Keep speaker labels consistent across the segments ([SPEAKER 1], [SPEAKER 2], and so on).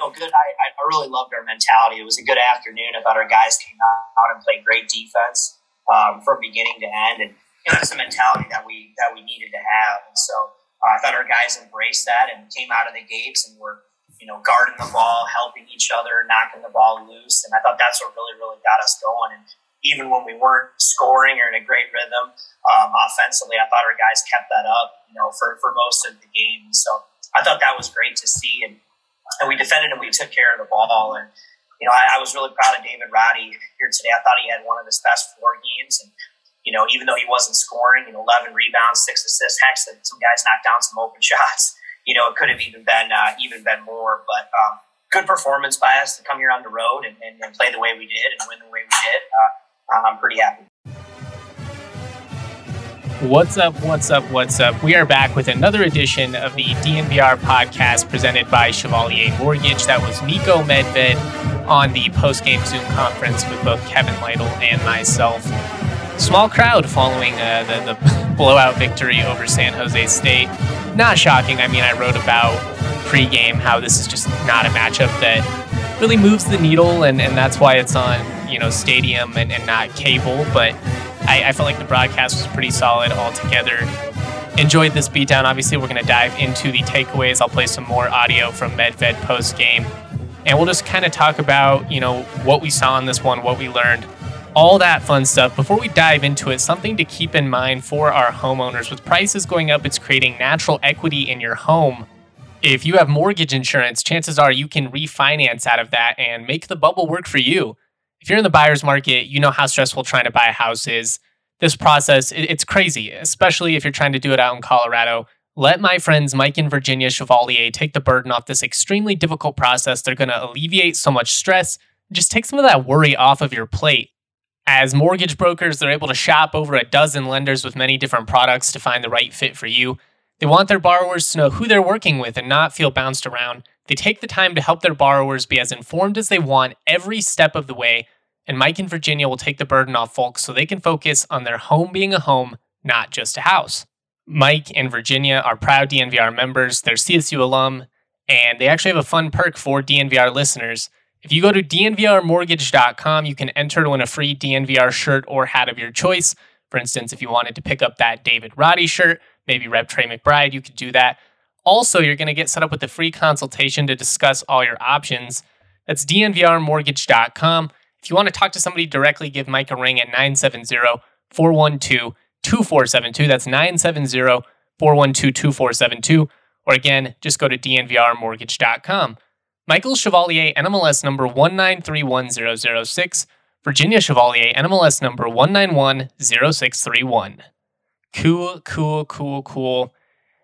[SPEAKER 1] know, good. I, I really loved our mentality. It was a good afternoon. I thought our guys came out and played great defense um, from beginning to end, and you know, that's a mentality that we that we needed to have. And so uh, I thought our guys embraced that and came out of the gates and were you know guarding the ball, helping each other, knocking the ball loose, and I thought that's what really really got us going. And even when we weren't scoring or in a great rhythm um, offensively, I thought our guys kept that up, you know, for, for most of the game. So I thought that was great to see. And and we defended and we took care of the ball. And you know, I, I, was really proud of David Roddy here today. I thought he had one of his best four games, and you know, even though he wasn't scoring, you know, eleven rebounds, six assists, heck, some guys knocked down some open shots. You know, it could have even been uh, even been more, but. Um, good performance by us to come here on the road and, and, and, play the way we did and win the way we did. Uh, I'm pretty happy.
[SPEAKER 2] What's up? What's up? What's up? We are back with another edition of the DNVR podcast presented by Chevalier Mortgage. That was Niko Medved on the post-game Zoom conference with both Kevin Lytle and myself. Small crowd following uh, the, the blowout victory over San Jose State. Not shocking. I mean, I wrote about pregame how this is just not a matchup that really moves the needle, and, and that's why it's on you know stadium and, and not cable. But I, I felt like the broadcast was pretty solid altogether. Enjoyed this beatdown. Obviously, we're going to dive into the takeaways. I'll play some more audio from Medved post game, and we'll just kind of talk about you know what we saw in this one, what we learned, all that fun stuff. Before we dive into it, something to keep in mind for our homeowners: with prices going up, it's creating natural equity in your home. If you have mortgage insurance, chances are you can refinance out of that and make the bubble work for you if you're in the buyer's market, you know how stressful trying to buy a house is. This process, it's crazy, especially if you're trying to do it out in Colorado. Let my friends Mike and Virginia Chevalier take the burden off this extremely difficult process. They're going to alleviate so much stress, just take some of that worry off of your plate. As mortgage brokers, they're able to shop over a dozen lenders with many different products to find the right fit for you. They want their borrowers to know who they're working with and not feel bounced around. They take the time to help their borrowers be as informed as they want every step of the way, and Mike and Virginia will take the burden off folks so they can focus on their home being a home, not just a house. Mike and Virginia are proud DNVR members, they're CSU alum, and they actually have a fun perk for DNVR listeners. If you go to dnvrmortgage.com, you can enter to win a free DNVR shirt or hat of your choice. For instance, if you wanted to pick up that David Roddy shirt, maybe Rep Trey McBride, you could do that. Also, you're going to get set up with a free consultation to discuss all your options. That's dnvrmortgage.com. If you want to talk to somebody directly, give Mike a ring at 970 412 2472. That's 970 412 2472. Or again, just go to dnvrmortgage.com. Michael Chevalier, NMLS number 1931006. Virginia Chevalier, NMLS number 1910631. Cool, cool, cool, cool.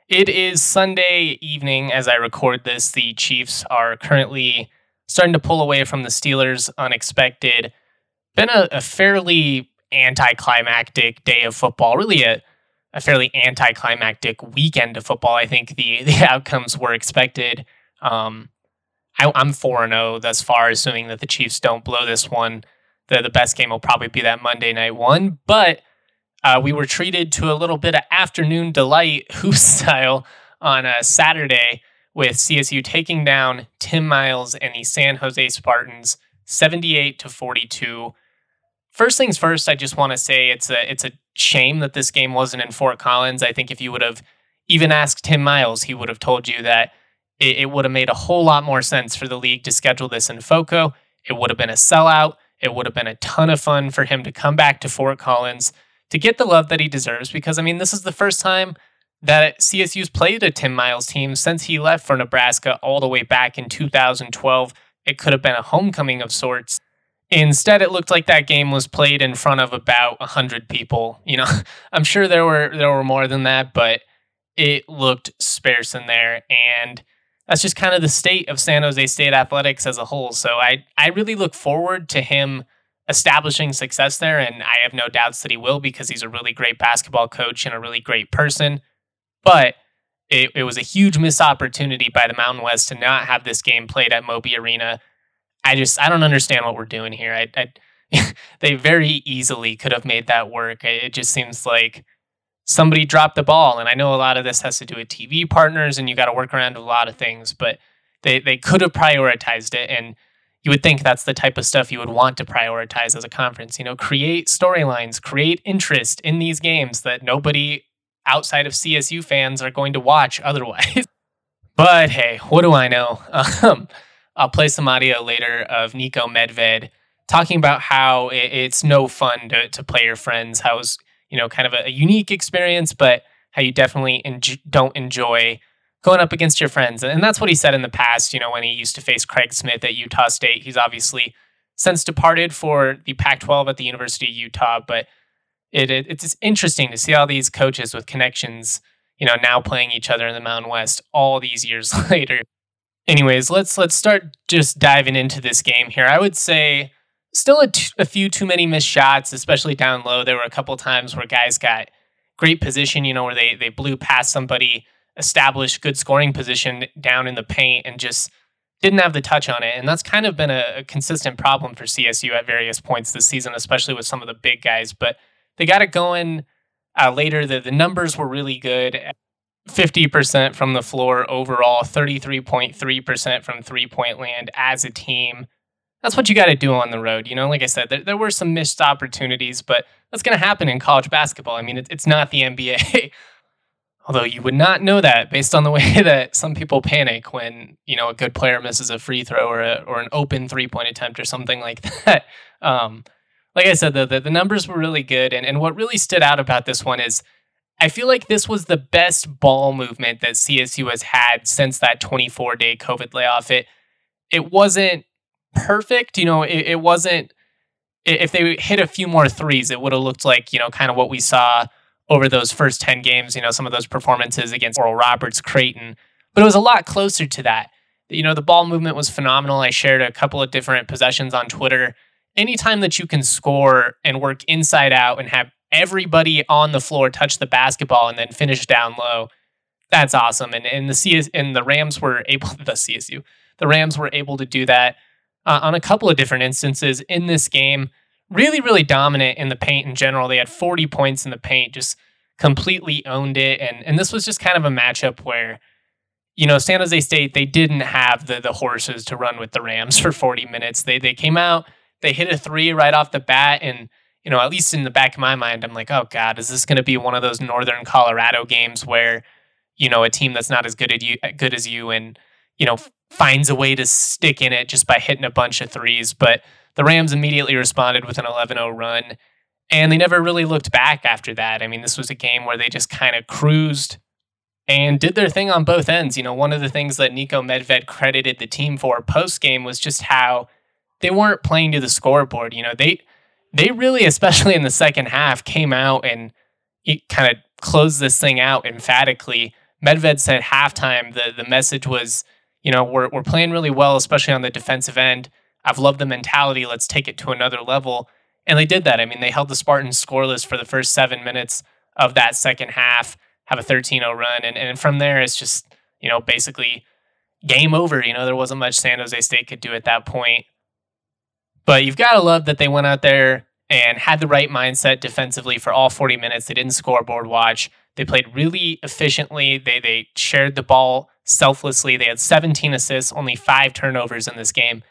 [SPEAKER 2] It is Sunday evening as I record this. The Chiefs are currently starting to pull away from the Steelers unexpected. Been a, a fairly anticlimactic day of football, really a, a fairly anticlimactic weekend of football. I think the, the outcomes were expected. Um, I, am 4 0 thus far, assuming that the Chiefs don't blow this one. The, the best game will probably be that Monday night one, but uh, we were treated to a little bit of afternoon delight, who style, on a Saturday with CSU taking down Tim Miles and the San Jose Spartans 78 to 42. First things first, I just want to say it's a it's a shame that this game wasn't in Fort Collins. I think if you would have even asked Tim Miles, he would have told you that it, it would have made a whole lot more sense for the league to schedule this in FOCO. It would have been a sellout. It would have been a ton of fun for him to come back to Fort Collins to get the love that he deserves because I mean this is the first time that CSU's played a Tim Miles team since he left for Nebraska all the way back in 2012. It could have been a homecoming of sorts. Instead, it looked like that game was played in front of about 100 people. You know, I'm sure there were there were more than that, but it looked sparse in there and that's just kind of the state of San Jose State athletics as a whole. So I I really look forward to him establishing success there, and I have no doubts that he will because he's a really great basketball coach and a really great person. But it, it was a huge missed opportunity by the Mountain West to not have this game played at Moby Arena. I just I don't understand what we're doing here. I, I they very easily could have made that work. It just seems like somebody dropped the ball. And I know a lot of this has to do with TV partners and you got to work around a lot of things, but they, they could have prioritized it. And you would think that's the type of stuff you would want to prioritize as a conference. You know, create storylines, create interest in these games that nobody outside of CSU fans are going to watch otherwise. but hey, what do I know? Um, I'll play some audio later of Niko Medved talking about how it's no fun to, to play your friends, how it's you know, kind of a, a unique experience, but how you definitely en- don't enjoy going up against your friends. And that's what he said in the past, you know, when he used to face Craig Smith at Utah State. He's obviously since departed for the Pac 12 at the University of Utah, but it, it, it's interesting to see all these coaches with connections, you know, now playing each other in the Mountain West all these years later. Anyways, let's let's start just diving into this game here. I would say still a, t- a few too many missed shots, especially down low. There were a couple times where guys got great position, you know, where they they blew past somebody, established good scoring position down in the paint, and just didn't have the touch on it. And that's kind of been a, a consistent problem for CSU at various points this season, especially with some of the big guys. But they got it going uh, later. The the numbers were really good. 50% from the floor overall, 33.3% from three point land as a team that's what you got to do on the road. You know, like I said, there, there were some missed opportunities, but that's going to happen in college basketball. I mean, it, it's not the NBA. Although you would not know that based on the way that some people panic when you know a good player misses a free throw or a, or an open three point attempt or something like that. Um, like I said, the, the, the numbers were really good, and and what really stood out about this one is I feel like this was the best ball movement that CSU has had since that 24 day COVID layoff. It it wasn't perfect. You know, it, it wasn't. If they hit a few more threes, it would have looked like you know kind of what we saw over those first ten games. You know, some of those performances against Oral Roberts, Creighton, but it was a lot closer to that. You know, the ball movement was phenomenal. I shared a couple of different possessions on Twitter. Anytime that you can score and work inside out and have everybody on the floor touch the basketball and then finish down low, that's awesome. And and the CS and the Rams were able the CSU the Rams were able to do that uh, on a couple of different instances in this game. Really, really dominant in the paint in general. They had 40 points in the paint, just completely owned it. And and this was just kind of a matchup where, you know, San Jose State they didn't have the the horses to run with the Rams for 40 minutes. They they came out, they hit a three right off the bat, and you know, at least in the back of my mind, I'm like, oh God, is this going to be one of those Northern Colorado games where, you know, a team that's not as good at you, uh, good as you, and you know, finds a way to stick in it just by hitting a bunch of threes. But the Rams immediately responded with an 11 0 run, and they never really looked back after that. I mean, this was a game where they just kind of cruised and did their thing on both ends. You know, one of the things that Niko Medved credited the team for post game was just how they weren't playing to the scoreboard. You know, they they really, especially in the second half, came out and kind of closed this thing out emphatically. Medved said halftime the the message was you know, we're, we're playing really well, especially on the defensive end. I've loved the mentality. Let's take it to another level. And they did that. I mean, they held the Spartans scoreless for the first seven minutes of that second half, have a 13 0 run. And, and from there, it's just, you know, basically game over. You know, there wasn't much San Jose State could do at that point. But you've got to love that they went out there and had the right mindset defensively for all 40 minutes. They didn't scoreboard watch. They played really efficiently. They they shared the ball selflessly. They had 17 assists, only five turnovers in this game.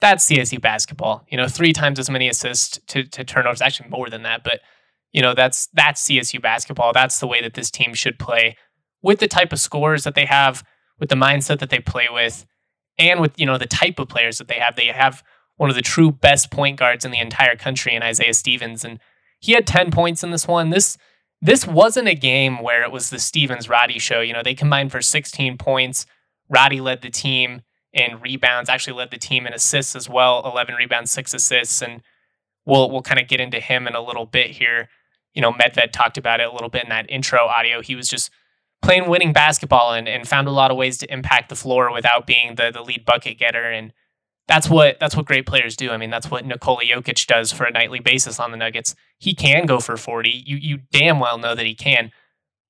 [SPEAKER 2] That's CSU basketball. You know, three times as many assists to, to turnovers, actually more than that. But you know, that's that's CSU basketball. That's the way that this team should play with the type of scores that they have, with the mindset that they play with, and with you know the type of players that they have. They have one of the true best point guards in the entire country in Isaiah Stevens, and he had 10 points in this one. This this wasn't a game where it was the Stevens Roddy show. You know, they combined for 16 points. Roddy led the team in rebounds, actually led the team in assists as well 11 rebounds, six assists. And we'll, we'll kind of get into him in a little bit here. You know, Medved talked about it a little bit in that intro audio. He was just playing winning basketball and, and found a lot of ways to impact the floor without being the, the lead bucket getter. And that's what that's what great players do. I mean, that's what Nikola Jokic does for a nightly basis on the Nuggets. He can go for 40. You you damn well know that he can.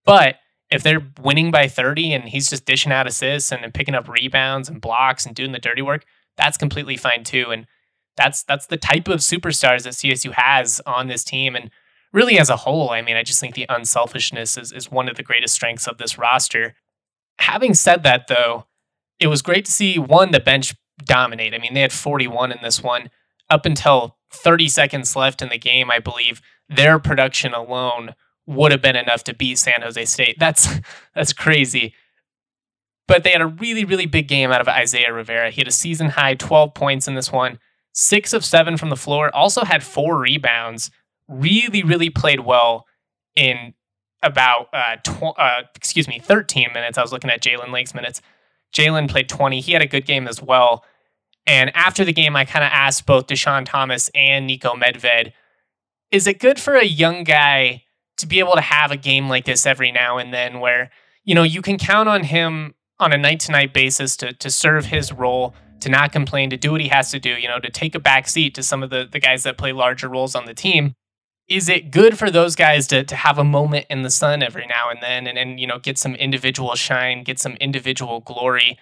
[SPEAKER 2] But if they're winning by 30 and he's just dishing out assists and, picking up rebounds and blocks and doing the dirty work, that's completely fine too. And that's that's the type of superstars that CSU has on this team. And really as a whole, I mean, I just think the unselfishness is, is one of the greatest strengths of this roster. Having said that, though, it was great to see one, the bench dominate. I mean, they had 41 in this one up until 30 seconds left in the game, I believe. Their production alone would have been enough to beat San Jose State. That's that's crazy. But they had a really, really big game out of Isaiah Rivera. He had a season high 12 points in this one, six of seven from the floor, also had four rebounds really, really played well in about uh, tw- uh, excuse me, 13 minutes. I was looking at Jalen Lake's minutes. Jalen played 20. He had a good game as well. And after the game, I kind of asked both Dischon Thomas and Niko Medved, is it good for a young guy to be able to have a game like this every now and then where, you know, you can count on him on a night to night basis to, to serve his role, to not complain, to do what he has to do, you know, to take a back seat to some of the, the guys that play larger roles on the team is it good for those guys to, to have a moment in the sun every now and then and, and you know get some individual shine, get some individual glory?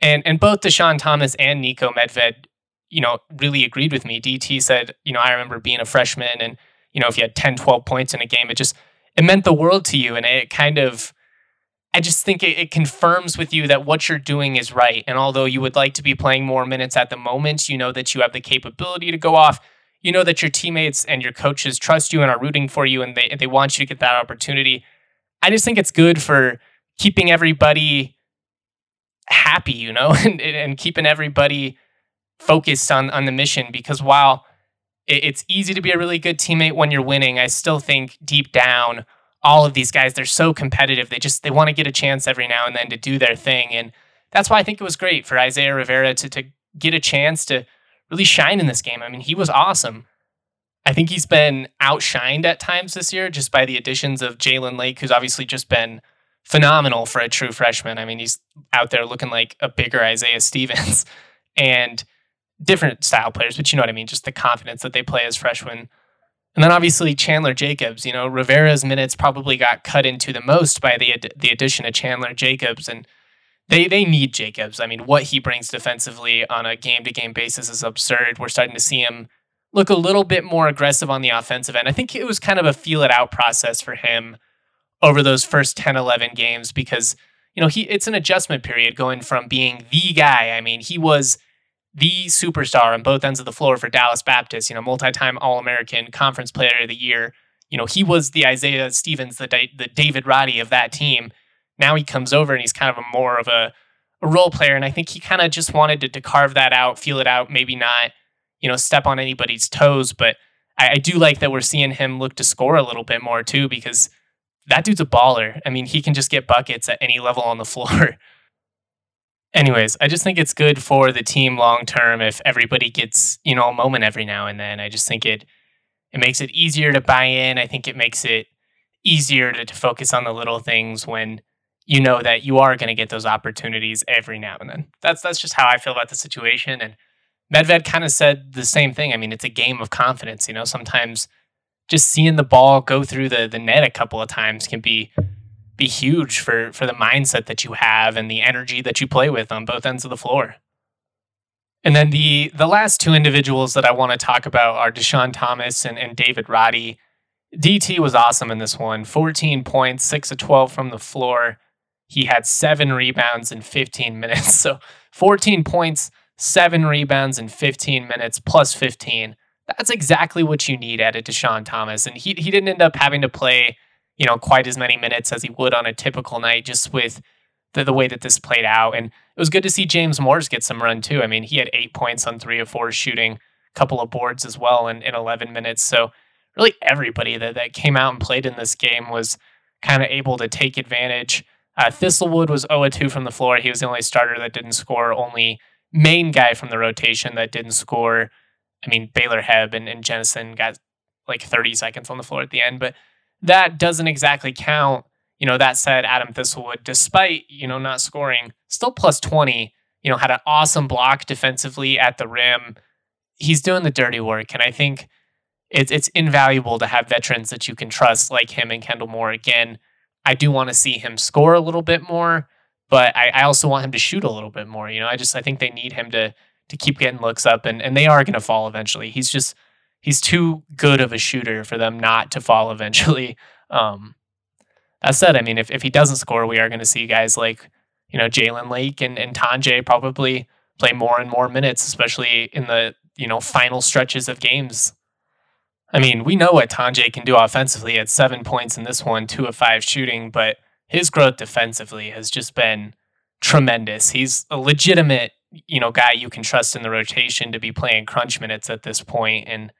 [SPEAKER 2] And and both Dischon Thomas and Niko Medved, you know, really agreed with me. DT said, you know, I remember being a freshman and, you know, if you had 10, 12 points in a game, it just it meant the world to you. And it kind of I just think it, it confirms with you that what you're doing is right. And although you would like to be playing more minutes at the moment, you know that you have the capability to go off you know that your teammates and your coaches trust you and are rooting for you and they, they want you to get that opportunity. I just think it's good for keeping everybody happy, you know, and, and keeping everybody focused on, on the mission because while it's easy to be a really good teammate when you're winning, I still think deep down, all of these guys, they're so competitive. They just, they want to get a chance every now and then to do their thing. And that's why I think it was great for Isaiah Rivera to, to get a chance to really shine in this game. I mean, he was awesome. I think he's been outshined at times this year just by the additions of Jalen Lake, who's obviously just been phenomenal for a true freshman. I mean, he's out there looking like a bigger Isaiah Stevens and different style players, but you know what I mean? Just the confidence that they play as freshmen. And then obviously Chandler Jacobs, you know, Rivera's minutes probably got cut into the most by the the addition of Chandler Jacobs and they they need Jacobs. I mean, what he brings defensively on a game to game basis is absurd. We're starting to see him look a little bit more aggressive on the offensive end. I think it was kind of a feel it out process for him over those first 10 11 games because you know, he it's an adjustment period going from being the guy. I mean, he was the superstar on both ends of the floor for Dallas Baptist, you know, multi-time All-American, conference player of the year. You know, he was the Isaiah Stevens, the the David Roddy of that team now he comes over and he's kind of a more of a, a role player. And I think he kind of just wanted to, to carve that out, feel it out, maybe not, you know, step on anybody's toes. But I, I do like that we're seeing him look to score a little bit more too, because that dude's a baller. I mean, he can just get buckets at any level on the floor. Anyways, I just think it's good for the team long term if everybody gets, you know, a moment every now and then. I just think it it makes it easier to buy in. I think it makes it easier to, to focus on the little things when you know that you are going to get those opportunities every now and then. That's that's just how I feel about the situation. And Medved kind of said the same thing. I mean, it's a game of confidence. You know, sometimes just seeing the ball go through the the net a couple of times can be be huge for for the mindset that you have and the energy that you play with on both ends of the floor. And then the the last two individuals that I want to talk about are Dischon Thomas and, and David Roddy. DT was awesome in this one. 14 points, 6 of 12 from the floor. He had seven rebounds in 15 minutes. So 14 points, seven rebounds in 15 minutes, plus 15. That's exactly what you need at a Dischon Thomas. And he, he didn't end up having to play, you know, quite as many minutes as he would on a typical night, just with the, the way that this played out. And it was good to see James Moors get some run too. I mean, he had eight points on three of four shooting, a couple of boards as well in, in 11 minutes. So really everybody that, that came out and played in this game was kind of able to take advantage uh, Thistlewood was 0 2 from the floor. He was the only starter that didn't score, only main guy from the rotation that didn't score. I mean, Baylor Hebb and, and got like 30 seconds on the floor at the end, but that doesn't exactly count, You know, that said, Adam Thistlewood, despite, you know, not scoring, still plus 20, you know, had an awesome block defensively at the rim. He's doing the dirty work. And I think it's it's invaluable to have veterans that you can trust like him and Kendle Moore. Again, I do want to see him score a little bit more, but I, I also want him to shoot a little bit more. You know, I just I think they need him to to keep getting looks up and, and they are gonna fall eventually. He's just he's too good of a shooter for them not to fall eventually. Um that said, I mean, if, if he doesn't score, we are going to see guys like, you know, Jalen Lake and, and Tonje probably play more and more minutes, especially in the, you know, final stretches of games. I mean, we know what Tonje can do offensively at seven points in this one, two of five shooting, but his growth defensively has just been tremendous. He's a legitimate, you know, guy you can trust in the rotation to be playing crunch minutes at this point. And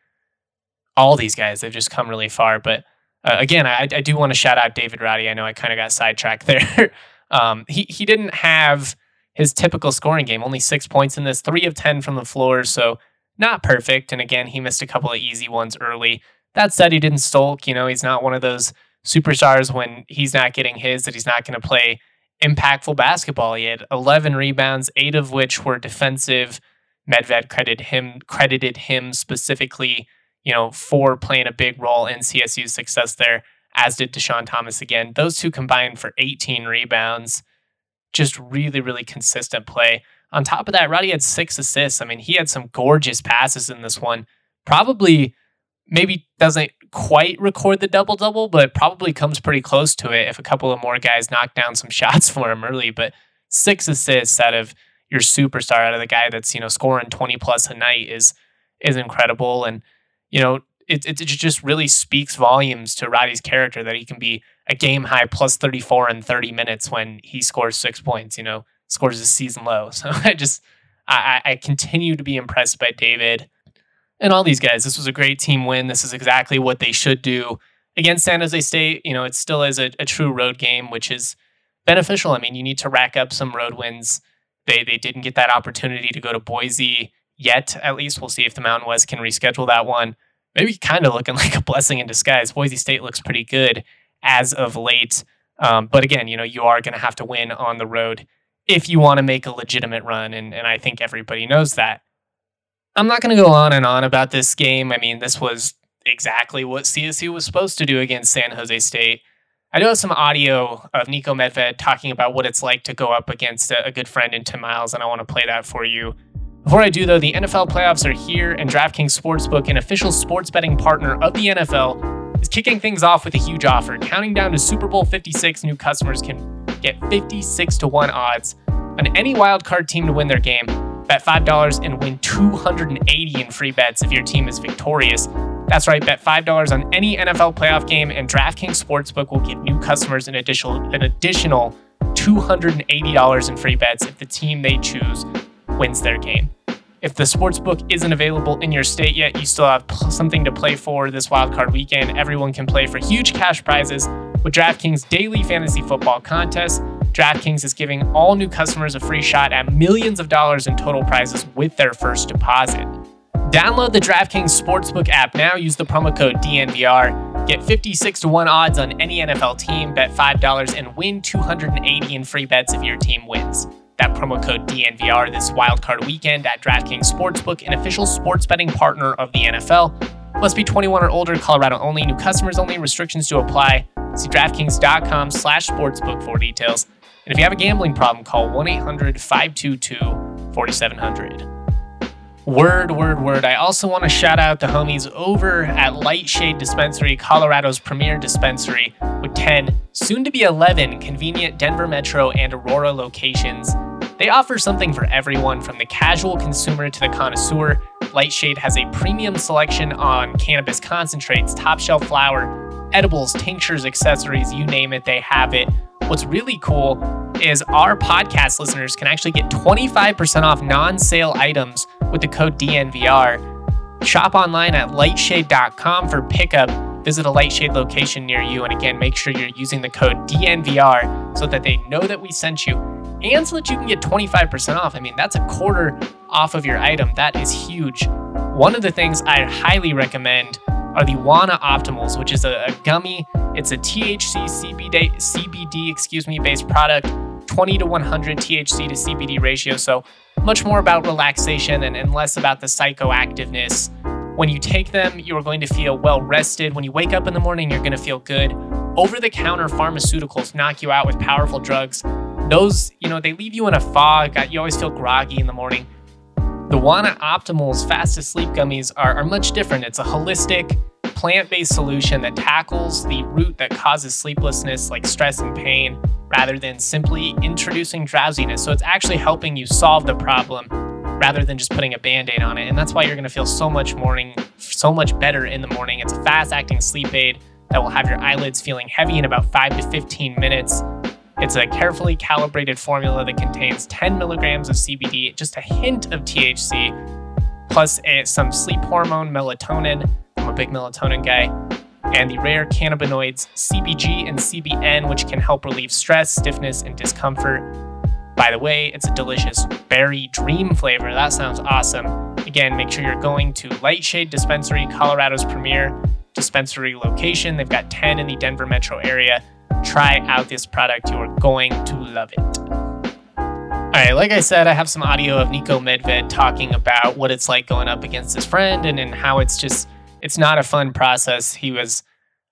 [SPEAKER 2] all these guys, they've just come really far. But uh, again, I, I do want to shout out David Roddy. I know I kind of got sidetracked there. um, he he didn't have his typical scoring game. Only six points in this, three of ten from the floor, so not perfect. And again, he missed a couple of easy ones early. That said, he didn't sulk. You know, he's not one of those superstars when he's not getting his that he's not going to play impactful basketball. He had 11 rebounds, eight of which were defensive. Medved credited him credited him specifically you know, for playing a big role in CSU's success there, as did Dischon Thomas again. Those two combined for 18 rebounds. Just really, really consistent play. On top of that, Roddy had six assists. I mean, he had some gorgeous passes in this one. Probably, maybe doesn't quite record the double double, but probably comes pretty close to it if a couple of more guys knock down some shots for him early. But six assists out of your superstar, out of the guy that's you know scoring 20 plus a night is is incredible. And you know, it, it, just really speaks volumes to Roddy's character that he can be a game high plus 34 in 30 minutes when he scores six points, you know, scores a season low. So I just, I, I continue to be impressed by David and all these guys. This was a great team win. This is exactly what they should do against San Jose State. You know, it still is a, a true road game, which is beneficial. I mean, you need to rack up some road wins. They, they didn't get that opportunity to go to Boise yet. At least we'll see if the Mountain West can reschedule that one. Maybe kind of looking like a blessing in disguise. Boise State looks pretty good as of late. Um, but again, you know, you are going to have to win on the road if you want to make a legitimate run. And, and I think everybody knows that. I'm not going to go on and on about this game. I mean, this was exactly what CSU was supposed to do against San Jose State. I do have some audio of Niko Medved talking about what it's like to go up against a, a good friend in Tim Miles, and I want to play that for you. Before I do, though, the NFL playoffs are here, and DraftKings Sportsbook, an official sports betting partner of the NFL, is kicking things off with a huge offer. Counting down to Super Bowl 56, new customers can get 56 to 1 odds on any wildcard team to win their game. Bet $5 and win 280 in free bets if your team is victorious. That's right, bet $5 on any NFL playoff game, and DraftKings Sportsbook will give new customers an additional, an additional $280 in free bets if the team they choose wins their game. If the sports book isn't available in your state yet, you still have something to play for this wildcard weekend. Everyone can play for huge cash prizes with DraftKings daily fantasy football contest. DraftKings is giving all new customers a free shot at millions of dollars in total prizes with their first deposit. Download the DraftKings Sportsbook app now. Use the promo code DNVR. Get 56 to 1 odds on any NFL team. Bet $5 and win 280 in free bets if your team wins that promo code DNVR this wildcard weekend at DraftKings Sportsbook, an official sports betting partner of the NFL. Must be 21 or older, Colorado only, new customers only, restrictions to apply. See DraftKings.com slash sportsbook for details. And if you have a gambling problem, call 1 800 522 4700. Word, word, word. I also want to shout out the homies over at Lightshade Dispensary, Colorado's premier dispensary, with 10, soon to be 11 convenient Denver Metro and Aurora locations they offer something for everyone from the casual consumer to the connoisseur. Lightshade has a premium selection on cannabis concentrates, top shelf flower, edibles, tinctures, accessories, you name it, they have it. What's really cool is our podcast listeners can actually get 25% off non sale items with the code DNVR. Shop online at lightshade.com for pickup. Visit a Lightshade location near you. And again, make sure you're using the code DNVR so that they know that we sent you and so that you can get 25% off. I mean, that's a quarter off of your item. That is huge. One of the things I highly recommend are the Wana Optimals, which is a, a gummy It's a THC CBD, CBD excuse me, based product, 20 to 100 THC to CBD ratio. So much more about relaxation and, and less about the psychoactiveness. When you take them, you are going to feel well rested. When you wake up in the morning, you're going to feel good. Over the counter pharmaceuticals knock you out with powerful drugs. Those, you know, they leave you in a fog. You always feel groggy in the morning. The Wana Optimals fast asleep gummies are, are much different. It's a holistic, plant based solution that tackles the root that causes sleeplessness, like stress and pain, rather than simply introducing drowsiness. So it's actually helping you solve the problem rather than just putting a band-aid on it. And that's why you're gonna feel so much morning, so much better in the morning. It's a fast-acting sleep aid that will have your eyelids feeling heavy in about five to 15 minutes. It's a carefully calibrated formula that contains 10 milligrams of CBD, just a hint of THC, plus a, some sleep hormone melatonin. I'm a big melatonin guy. And the rare cannabinoids CBG and CBN, which can help relieve stress, stiffness, and discomfort. By the way, it's a delicious berry dream flavor. That sounds awesome. Again, make sure you're going to Lightshade Dispensary, Colorado's premier dispensary location. They've got 10 in the Denver metro area try out this product. You are going to love it. All right, like I said, I have some audio of Niko Medved talking about what it's like going up against his friend and, and how it's just, it's not a fun process. He was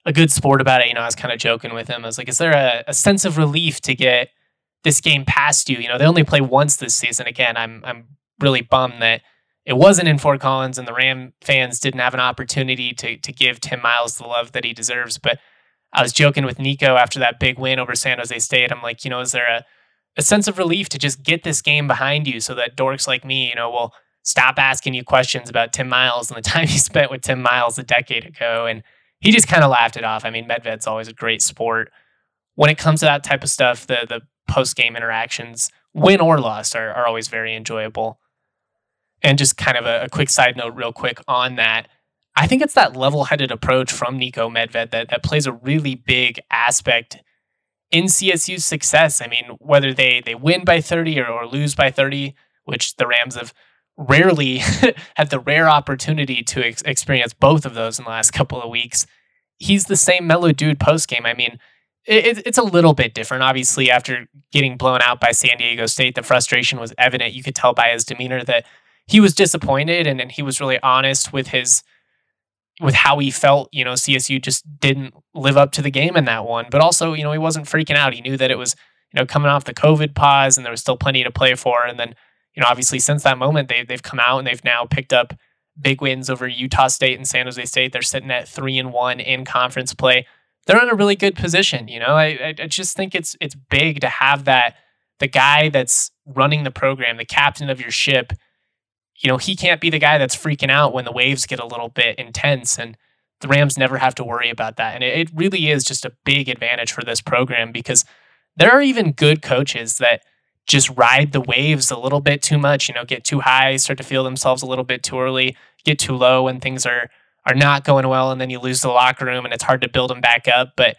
[SPEAKER 2] a good sport about it. You know, I was kind of joking with him. I was like, is there a, a sense of relief to get this game past you? You know, they only play once this season. Again, I'm, I'm really bummed that it wasn't in Fort Collins and the Ram fans didn't have an opportunity to, to give Tim Miles the love that he deserves. But I was joking with Niko after that big win over San Jose State. I'm like, you know, is there a, a sense of relief to just get this game behind you so that dorks like me, you know, will stop asking you questions about Tim Miles and the time he spent with Tim Miles a decade ago? And he just kind of laughed it off. I mean, Medved's always a great sport. When it comes to that type of stuff, the the post game interactions, win or loss, are, are always very enjoyable. And just kind of a, a quick side note, real quick on that I think it's that level headed approach from Niko Medved that, that plays a really big aspect in CSU's success. I mean, whether they, they win by 30 or, or lose by 30, which the Rams have rarely had the rare opportunity to ex- experience both of those in the last couple of weeks. He's the same mellow dude post game. I mean, it, it's a little bit different. Obviously, after getting blown out by San Diego State, the frustration was evident. You could tell by his demeanor that he was disappointed and, and he was really honest with his with how he felt, you know, CSU just didn't live up to the game in that one. But also, you know, he wasn't freaking out. He knew that it was, you know, coming off the COVID pause and there was still plenty to play for. And then, you know, obviously since that moment, they've, they've come out and they've now picked up big wins over Utah State and San Jose State. They're sitting at three and one in conference play. They're in a really good position. You know, I, I just think it's it's big to have that the guy that's running the program, the captain of your ship, you know, he can't be the guy that's freaking out when the waves get a little bit intense. And the Rams never have to worry about that. And it, it really is just a big advantage for this program because there are even good coaches that just ride the waves a little bit too much, you know, get too high, start to feel themselves a little bit too early, get too low when things are are not going well and then you lose the locker room and it's hard to build them back up, but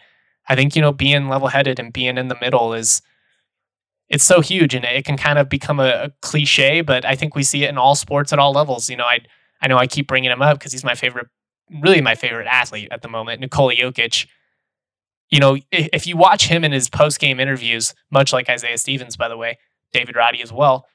[SPEAKER 2] I think you know being level-headed and being in the middle is it's so huge and it can kind of become a, a, cliche, but I think we see it in all sports at all levels. You know, I I know I keep bringing him up because he's my favorite, really my favorite athlete at the moment, Nikola Jokic. You know, if, if you watch him in his post game interviews, much like Isaiah Stevens, by the way, David Roddy as well,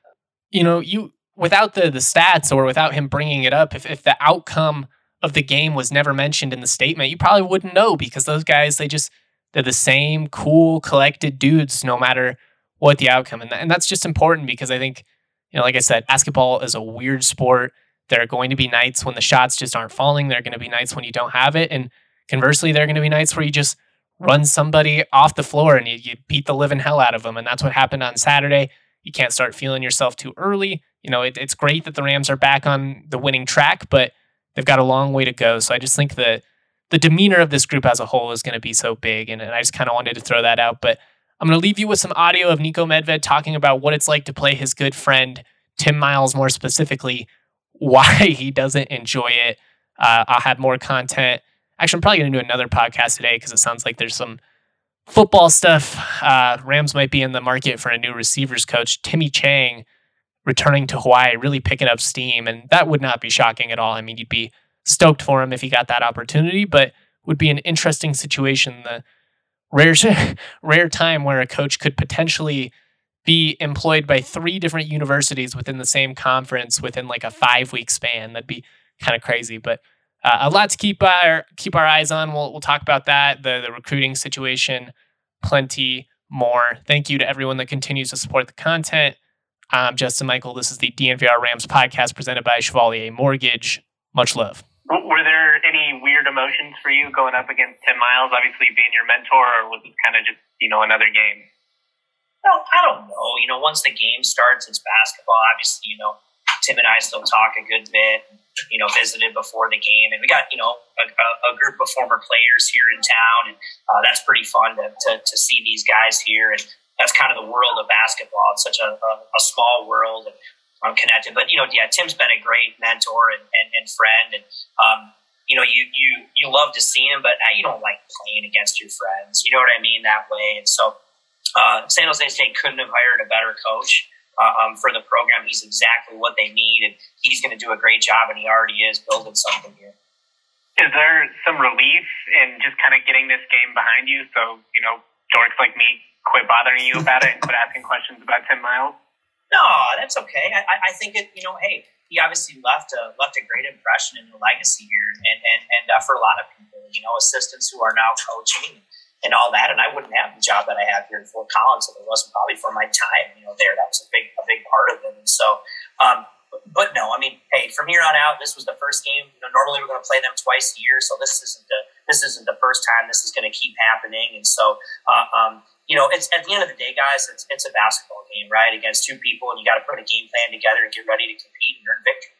[SPEAKER 2] you know, you without the the stats or without him bringing it up, if if the outcome of the game was never mentioned in the statement, you probably wouldn't know because those guys they just they're the same cool collected dudes no matter what the outcome and, and that's just important because I think you know like I said basketball is a weird sport. There are going to be nights when the shots just aren't falling. There are going to be nights when you don't have it and conversely there are going to be nights where you just run somebody off the floor and you, you beat the living hell out of them and that's what happened on Saturday. You can't start feeling yourself too early. You know it, it's great that the Rams are back on the winning track but they've got a long way to go. So I just think that the demeanor of this group as a whole is going to be so big and, and I just kind of wanted to throw that out but I'm going to leave you with some audio of Niko Medved talking about what it's like to play his good friend, Tim Miles, more specifically, why he doesn't enjoy it. Uh, I'll have more content. Actually, I'm probably going to do another podcast today because it sounds like there's some football stuff. Uh, Rams might be in the market for a new receivers coach, Timmy Chang, returning to Hawaii, really picking up steam. And that would not be shocking at all. I mean, you'd be stoked for him if he got that opportunity, but would be an interesting situation. The rare rare time where a coach could potentially be employed by three different universities within the same conference within like a five week span. That'd be kind of crazy, but uh, a lot to keep our keep our eyes on. We'll we'll talk about that, the the recruiting situation, plenty more. Thank you to everyone that continues to support the content. I'm Justin Michael. This is the DNVR Rams podcast presented by Chevalier Mortgage. Much love.
[SPEAKER 3] Were there any weird emotions for you going up against Tim Miles, obviously being your mentor, or was it kind of just you know another game?
[SPEAKER 1] No, I don't know. You know, once the game starts, it's basketball. Obviously, you know, Tim and I still talk a good bit. You know, visited before the game, and we got you know a, a group of former players here in town, and uh, that's pretty fun to, to, to see these guys here. And that's kind of the world of basketball. It's such a, a, a small world, and I'm connected. But you know, yeah, Tim's been a great mentor and, and, and friend, and um, you know, you you you love to see him, but you don't like playing against your friends. You know what I mean that way, and so uh, San Jose State couldn't have hired a better coach uh, um, for the program. He's exactly what they need, and he's going to do a great job, and he already is building something here.
[SPEAKER 3] Is there some relief in just kind of getting this game behind you so, you know, dorks like me quit bothering you about it and quit asking questions about Tim Miles?
[SPEAKER 1] No, that's okay. I, I think it, you know, hey, he obviously left a left a great impression and a legacy here, and and, and uh, for a lot of people, you know, assistants who are now coaching and all that. And I wouldn't have the job that I have here in Fort Collins if it wasn't probably for my time, you know, there. That was a big, a big part of it. And so, um, but no, I mean, hey, from here on out, this was the first game. You know, normally we're going to play them twice a year, so this isn't the this isn't the first time. This is going to keep happening, and so, uh, um, you know, it's at the end of the day, guys, it's it's a basketball game, right? Against two people, and you got to put a game plan together and get ready to compete and earn victory.